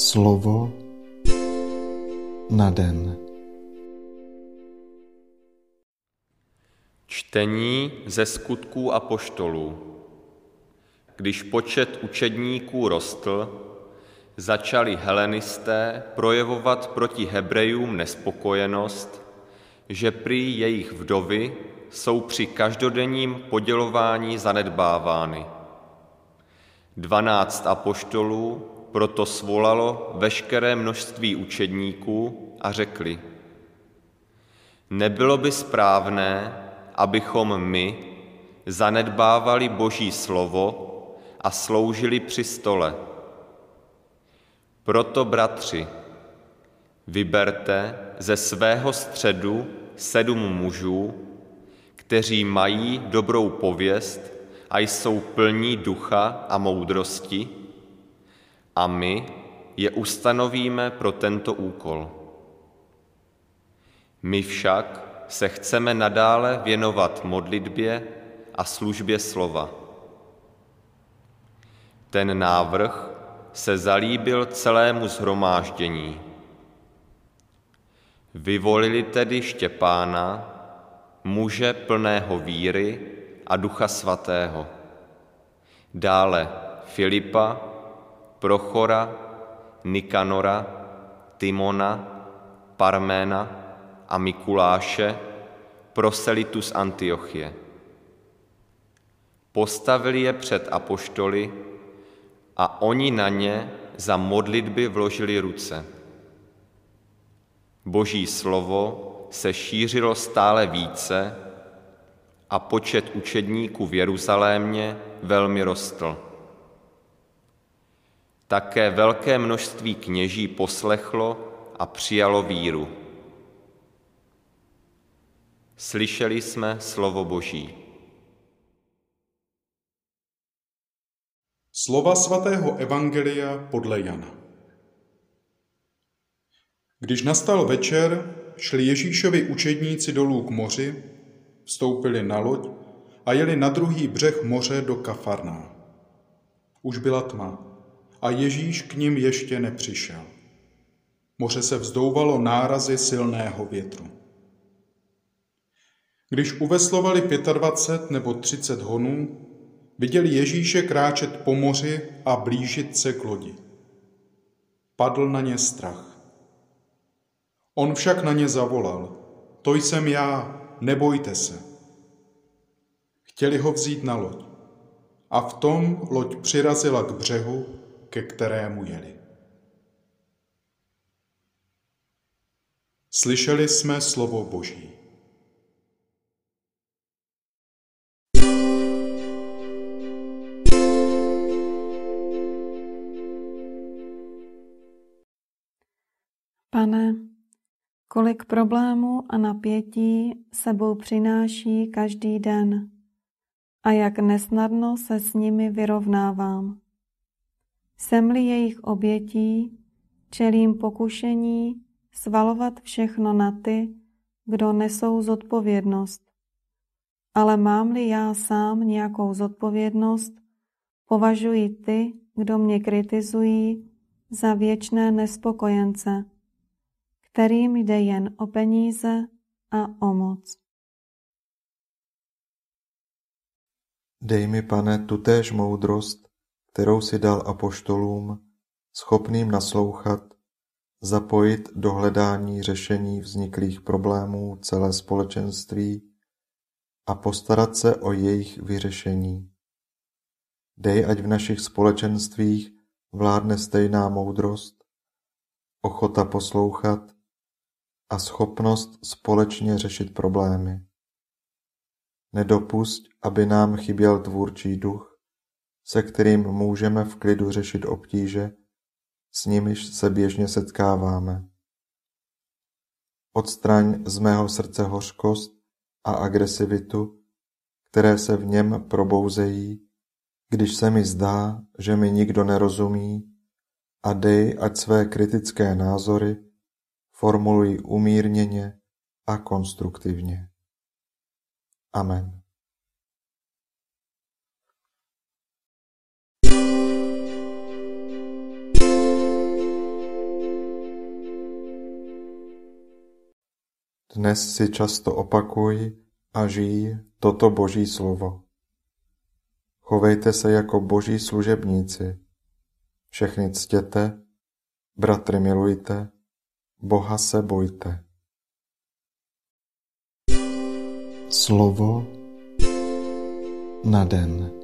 Slovo na den. Čtení ze skutků apoštolů. Když počet učedníků rostl, začali helenisté projevovat proti Hebrejům nespokojenost, že prý jejich vdovy jsou při každodenním podělování zanedbávány. Dvanáct apoštolů proto svolalo veškeré množství učedníků a řekli, nebylo by správné, abychom my zanedbávali Boží slovo a sloužili při stole. Proto, bratři, vyberte ze svého středu sedm mužů, kteří mají dobrou pověst a jsou plní ducha a moudrosti, a my je ustanovíme pro tento úkol. My však se chceme nadále věnovat modlitbě a službě slova. Ten návrh se zalíbil celému zhromáždění. Vyvolili tedy Štěpána, muže plného víry a ducha svatého. Dále Filipa, Prochora, Nikanora, Timona, Parména a Mikuláše, proselitu z Antiochie. Postavili je před apoštoly a oni na ně za modlitby vložili ruce. Boží slovo se šířilo stále více a počet učedníků v Jeruzalémě velmi rostl. Také velké množství kněží poslechlo a přijalo víru. Slyšeli jsme slovo Boží. Slova svatého Evangelia podle Jana. Když nastal večer, šli Ježíšovi učedníci dolů k moři, vstoupili na loď a jeli na druhý břeh moře do Kafarná. Už byla tma a Ježíš k ním ještě nepřišel. Moře se vzdouvalo nárazy silného větru. Když uveslovali 25 nebo 30 honů, viděli Ježíše kráčet po moři a blížit se k lodi. Padl na ně strach. On však na ně zavolal. To jsem já, nebojte se. Chtěli ho vzít na loď. A v tom loď přirazila k břehu, ke kterému jeli. Slyšeli jsme slovo Boží. Pane, Kolik problémů a napětí sebou přináší každý den a jak nesnadno se s nimi vyrovnávám. Jsem-li jejich obětí, čelím pokušení svalovat všechno na ty, kdo nesou zodpovědnost. Ale mám-li já sám nějakou zodpovědnost, považuji ty, kdo mě kritizují, za věčné nespokojence kterým jde jen o peníze a o moc. Dej mi, pane, tutéž moudrost, kterou si dal apoštolům, schopným naslouchat, zapojit do hledání řešení vzniklých problémů celé společenství a postarat se o jejich vyřešení. Dej, ať v našich společenstvích vládne stejná moudrost, ochota poslouchat a schopnost společně řešit problémy. Nedopusť, aby nám chyběl tvůrčí duch, se kterým můžeme v klidu řešit obtíže, s nimiž se běžně setkáváme. Odstraň z mého srdce hořkost a agresivitu, které se v něm probouzejí, když se mi zdá, že mi nikdo nerozumí a dej, ať své kritické názory Formuluj umírněně a konstruktivně. Amen. Dnes si často opakuj a žij toto Boží slovo. Chovejte se jako boží služebníci. Všechny ctěte, bratry milujte, Boha se bojte. Slovo na den.